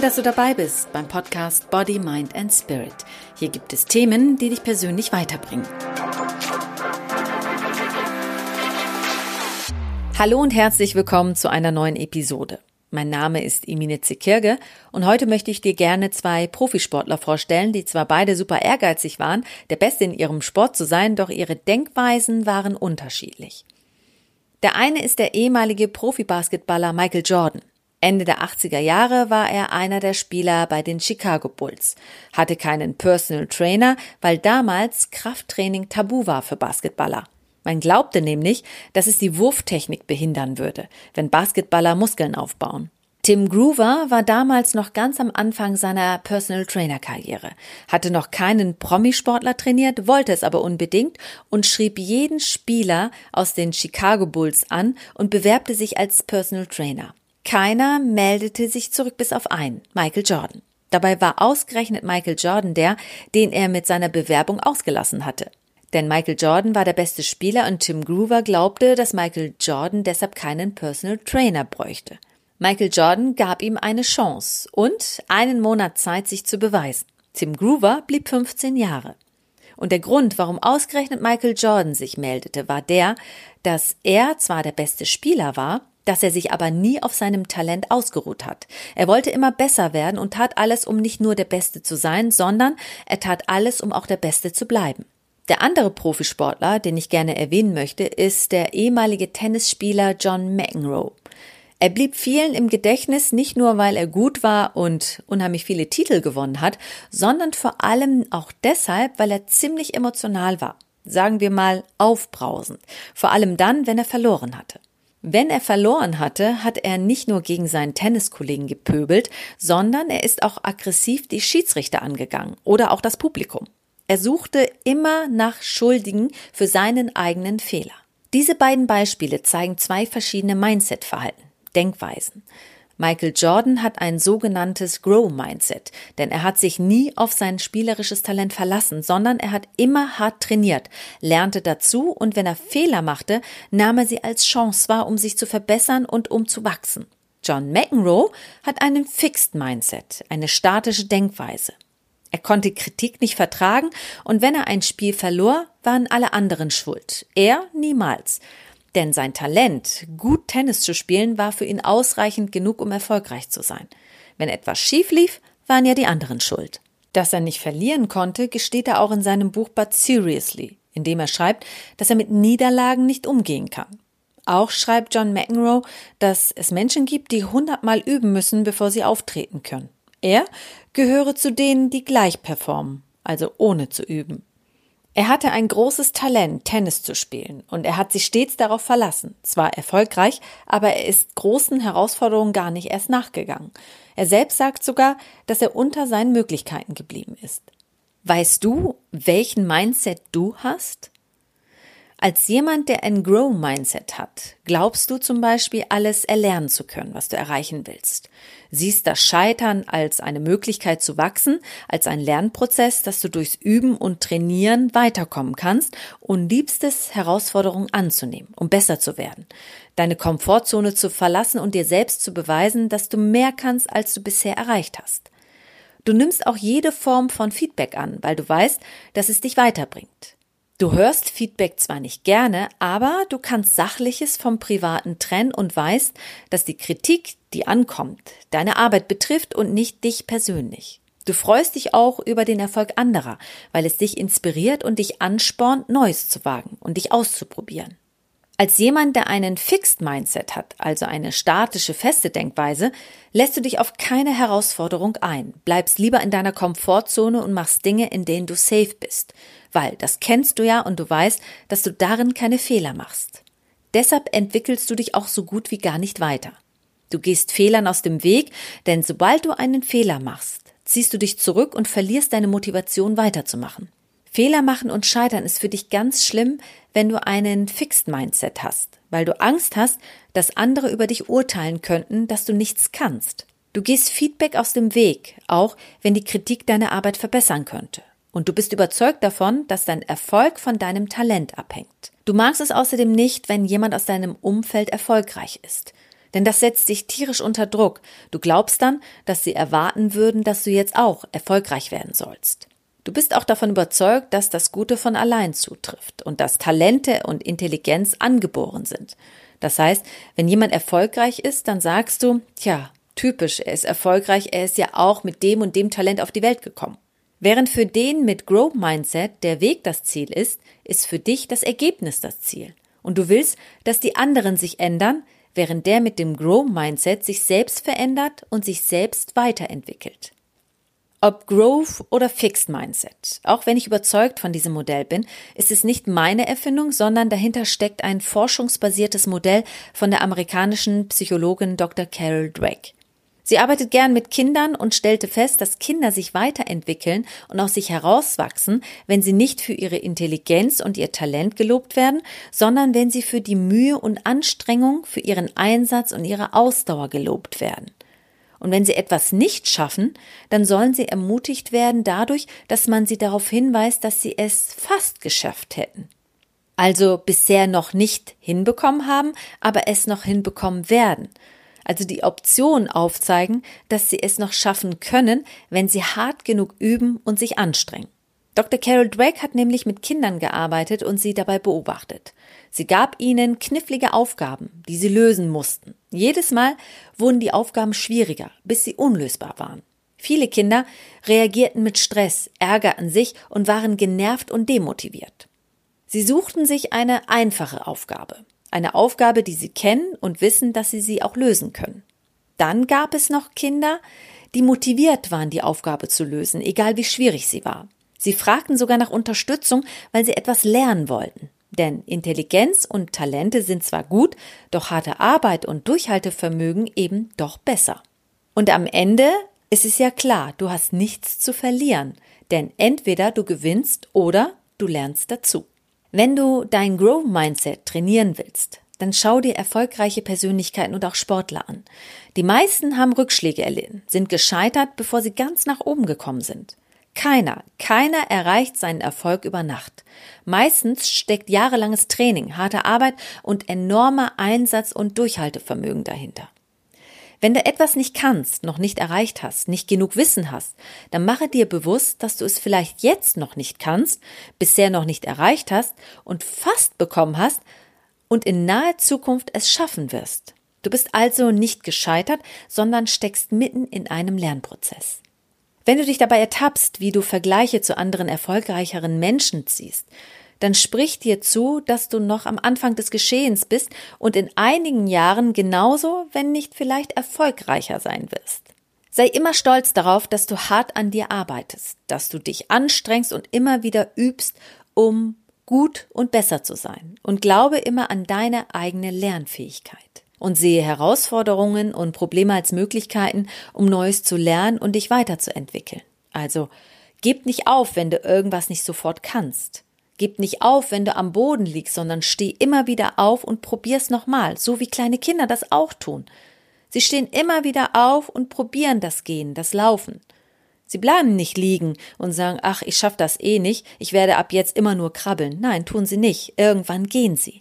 Toll, dass du dabei bist beim Podcast Body, Mind and Spirit. Hier gibt es Themen, die dich persönlich weiterbringen. Hallo und herzlich willkommen zu einer neuen Episode. Mein Name ist Emine Zekirge und heute möchte ich dir gerne zwei Profisportler vorstellen, die zwar beide super ehrgeizig waren, der Beste in ihrem Sport zu sein, doch ihre Denkweisen waren unterschiedlich. Der eine ist der ehemalige Profibasketballer Michael Jordan. Ende der 80er Jahre war er einer der Spieler bei den Chicago Bulls, hatte keinen Personal Trainer, weil damals Krafttraining tabu war für Basketballer. Man glaubte nämlich, dass es die Wurftechnik behindern würde, wenn Basketballer Muskeln aufbauen. Tim Groover war damals noch ganz am Anfang seiner Personal Trainer Karriere, hatte noch keinen Promisportler trainiert, wollte es aber unbedingt und schrieb jeden Spieler aus den Chicago Bulls an und bewerbte sich als Personal Trainer. Keiner meldete sich zurück bis auf einen, Michael Jordan. Dabei war ausgerechnet Michael Jordan der, den er mit seiner Bewerbung ausgelassen hatte. Denn Michael Jordan war der beste Spieler und Tim Groover glaubte, dass Michael Jordan deshalb keinen Personal Trainer bräuchte. Michael Jordan gab ihm eine Chance und einen Monat Zeit, sich zu beweisen. Tim Groover blieb 15 Jahre. Und der Grund, warum ausgerechnet Michael Jordan sich meldete, war der, dass er zwar der beste Spieler war, dass er sich aber nie auf seinem Talent ausgeruht hat. Er wollte immer besser werden und tat alles, um nicht nur der Beste zu sein, sondern er tat alles, um auch der Beste zu bleiben. Der andere Profisportler, den ich gerne erwähnen möchte, ist der ehemalige Tennisspieler John McEnroe. Er blieb vielen im Gedächtnis nicht nur, weil er gut war und unheimlich viele Titel gewonnen hat, sondern vor allem auch deshalb, weil er ziemlich emotional war. Sagen wir mal aufbrausend. Vor allem dann, wenn er verloren hatte. Wenn er verloren hatte, hat er nicht nur gegen seinen Tenniskollegen gepöbelt, sondern er ist auch aggressiv die Schiedsrichter angegangen oder auch das Publikum. Er suchte immer nach Schuldigen für seinen eigenen Fehler. Diese beiden Beispiele zeigen zwei verschiedene Mindset-Verhalten, Denkweisen. Michael Jordan hat ein sogenanntes Grow-Mindset, denn er hat sich nie auf sein spielerisches Talent verlassen, sondern er hat immer hart trainiert, lernte dazu und wenn er Fehler machte, nahm er sie als Chance wahr, um sich zu verbessern und um zu wachsen. John McEnroe hat einen Fixed Mindset, eine statische Denkweise. Er konnte Kritik nicht vertragen und wenn er ein Spiel verlor, waren alle anderen schuld. Er niemals. Denn sein Talent, gut Tennis zu spielen, war für ihn ausreichend genug, um erfolgreich zu sein. Wenn etwas schief lief, waren ja die anderen schuld. Dass er nicht verlieren konnte, gesteht er auch in seinem Buch But Seriously, in dem er schreibt, dass er mit Niederlagen nicht umgehen kann. Auch schreibt John McEnroe, dass es Menschen gibt, die hundertmal üben müssen, bevor sie auftreten können. Er gehöre zu denen, die gleich performen, also ohne zu üben. Er hatte ein großes Talent, Tennis zu spielen, und er hat sich stets darauf verlassen. Zwar erfolgreich, aber er ist großen Herausforderungen gar nicht erst nachgegangen. Er selbst sagt sogar, dass er unter seinen Möglichkeiten geblieben ist. Weißt du, welchen Mindset du hast? Als jemand, der ein Grow-Mindset hat, glaubst du zum Beispiel, alles erlernen zu können, was du erreichen willst. Siehst das Scheitern als eine Möglichkeit zu wachsen, als ein Lernprozess, dass du durchs Üben und Trainieren weiterkommen kannst und liebst es, Herausforderungen anzunehmen, um besser zu werden, deine Komfortzone zu verlassen und dir selbst zu beweisen, dass du mehr kannst, als du bisher erreicht hast. Du nimmst auch jede Form von Feedback an, weil du weißt, dass es dich weiterbringt. Du hörst Feedback zwar nicht gerne, aber du kannst Sachliches vom Privaten trennen und weißt, dass die Kritik, die ankommt, deine Arbeit betrifft und nicht dich persönlich. Du freust dich auch über den Erfolg anderer, weil es dich inspiriert und dich anspornt, Neues zu wagen und dich auszuprobieren. Als jemand, der einen Fixed Mindset hat, also eine statische, feste Denkweise, lässt du dich auf keine Herausforderung ein, bleibst lieber in deiner Komfortzone und machst Dinge, in denen du safe bist, weil das kennst du ja und du weißt, dass du darin keine Fehler machst. Deshalb entwickelst du dich auch so gut wie gar nicht weiter. Du gehst Fehlern aus dem Weg, denn sobald du einen Fehler machst, ziehst du dich zurück und verlierst deine Motivation weiterzumachen. Fehler machen und scheitern ist für dich ganz schlimm, wenn du einen Fixed Mindset hast, weil du Angst hast, dass andere über dich urteilen könnten, dass du nichts kannst. Du gehst Feedback aus dem Weg, auch wenn die Kritik deine Arbeit verbessern könnte. Und du bist überzeugt davon, dass dein Erfolg von deinem Talent abhängt. Du magst es außerdem nicht, wenn jemand aus deinem Umfeld erfolgreich ist. Denn das setzt dich tierisch unter Druck. Du glaubst dann, dass sie erwarten würden, dass du jetzt auch erfolgreich werden sollst. Du bist auch davon überzeugt, dass das Gute von allein zutrifft und dass Talente und Intelligenz angeboren sind. Das heißt, wenn jemand erfolgreich ist, dann sagst du, tja, typisch, er ist erfolgreich, er ist ja auch mit dem und dem Talent auf die Welt gekommen. Während für den mit Grow Mindset der Weg das Ziel ist, ist für dich das Ergebnis das Ziel. Und du willst, dass die anderen sich ändern, während der mit dem Grow Mindset sich selbst verändert und sich selbst weiterentwickelt. Ob Growth oder Fixed Mindset. Auch wenn ich überzeugt von diesem Modell bin, ist es nicht meine Erfindung, sondern dahinter steckt ein forschungsbasiertes Modell von der amerikanischen Psychologin Dr. Carol Dweck. Sie arbeitet gern mit Kindern und stellte fest, dass Kinder sich weiterentwickeln und aus sich herauswachsen, wenn sie nicht für ihre Intelligenz und ihr Talent gelobt werden, sondern wenn sie für die Mühe und Anstrengung, für ihren Einsatz und ihre Ausdauer gelobt werden. Und wenn sie etwas nicht schaffen, dann sollen sie ermutigt werden dadurch, dass man sie darauf hinweist, dass sie es fast geschafft hätten. Also bisher noch nicht hinbekommen haben, aber es noch hinbekommen werden also die Option aufzeigen, dass sie es noch schaffen können, wenn sie hart genug üben und sich anstrengen. Dr. Carol Drake hat nämlich mit Kindern gearbeitet und sie dabei beobachtet. Sie gab ihnen knifflige Aufgaben, die sie lösen mussten. Jedes Mal wurden die Aufgaben schwieriger, bis sie unlösbar waren. Viele Kinder reagierten mit Stress, Ärger an sich und waren genervt und demotiviert. Sie suchten sich eine einfache Aufgabe. Eine Aufgabe, die sie kennen und wissen, dass sie sie auch lösen können. Dann gab es noch Kinder, die motiviert waren, die Aufgabe zu lösen, egal wie schwierig sie war. Sie fragten sogar nach Unterstützung, weil sie etwas lernen wollten. Denn Intelligenz und Talente sind zwar gut, doch harte Arbeit und Durchhaltevermögen eben doch besser. Und am Ende ist es ja klar, du hast nichts zu verlieren, denn entweder du gewinnst oder du lernst dazu. Wenn du dein Grow Mindset trainieren willst, dann schau dir erfolgreiche Persönlichkeiten und auch Sportler an. Die meisten haben Rückschläge erlitten, sind gescheitert, bevor sie ganz nach oben gekommen sind. Keiner, keiner erreicht seinen Erfolg über Nacht. Meistens steckt jahrelanges Training, harte Arbeit und enormer Einsatz und Durchhaltevermögen dahinter. Wenn du etwas nicht kannst, noch nicht erreicht hast, nicht genug Wissen hast, dann mache dir bewusst, dass du es vielleicht jetzt noch nicht kannst, bisher noch nicht erreicht hast und fast bekommen hast und in naher Zukunft es schaffen wirst. Du bist also nicht gescheitert, sondern steckst mitten in einem Lernprozess. Wenn du dich dabei ertappst, wie du Vergleiche zu anderen erfolgreicheren Menschen ziehst, dann sprich dir zu, dass du noch am Anfang des Geschehens bist und in einigen Jahren genauso, wenn nicht vielleicht erfolgreicher sein wirst. Sei immer stolz darauf, dass du hart an dir arbeitest, dass du dich anstrengst und immer wieder übst, um gut und besser zu sein. Und glaube immer an deine eigene Lernfähigkeit. Und sehe Herausforderungen und Probleme als Möglichkeiten, um Neues zu lernen und dich weiterzuentwickeln. Also, gib nicht auf, wenn du irgendwas nicht sofort kannst. Gib nicht auf, wenn du am Boden liegst, sondern steh immer wieder auf und probier's nochmal, so wie kleine Kinder das auch tun. Sie stehen immer wieder auf und probieren das Gehen, das Laufen. Sie bleiben nicht liegen und sagen, ach, ich schaff das eh nicht, ich werde ab jetzt immer nur krabbeln. Nein, tun sie nicht. Irgendwann gehen sie.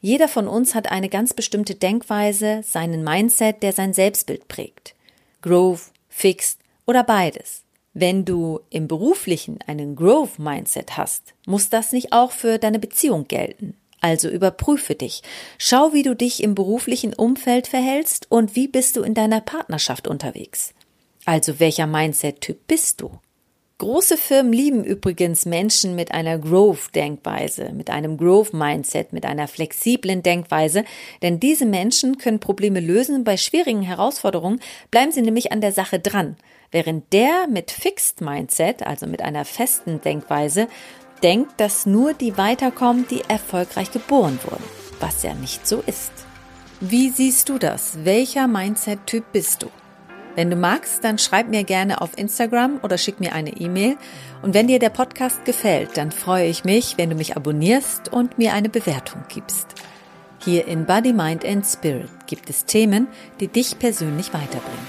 Jeder von uns hat eine ganz bestimmte Denkweise, seinen Mindset, der sein Selbstbild prägt. Growth, Fixed oder beides. Wenn du im beruflichen einen Growth Mindset hast, muss das nicht auch für deine Beziehung gelten. Also überprüfe dich. Schau, wie du dich im beruflichen Umfeld verhältst und wie bist du in deiner Partnerschaft unterwegs. Also welcher Mindset-Typ bist du? Große Firmen lieben übrigens Menschen mit einer Growth-Denkweise, mit einem Growth-Mindset, mit einer flexiblen Denkweise, denn diese Menschen können Probleme lösen bei schwierigen Herausforderungen bleiben sie nämlich an der Sache dran während der mit Fixed Mindset, also mit einer festen Denkweise, denkt, dass nur die weiterkommen, die erfolgreich geboren wurden, was ja nicht so ist. Wie siehst du das? Welcher Mindset-Typ bist du? Wenn du magst, dann schreib mir gerne auf Instagram oder schick mir eine E-Mail. Und wenn dir der Podcast gefällt, dann freue ich mich, wenn du mich abonnierst und mir eine Bewertung gibst. Hier in Body, Mind and Spirit gibt es Themen, die dich persönlich weiterbringen.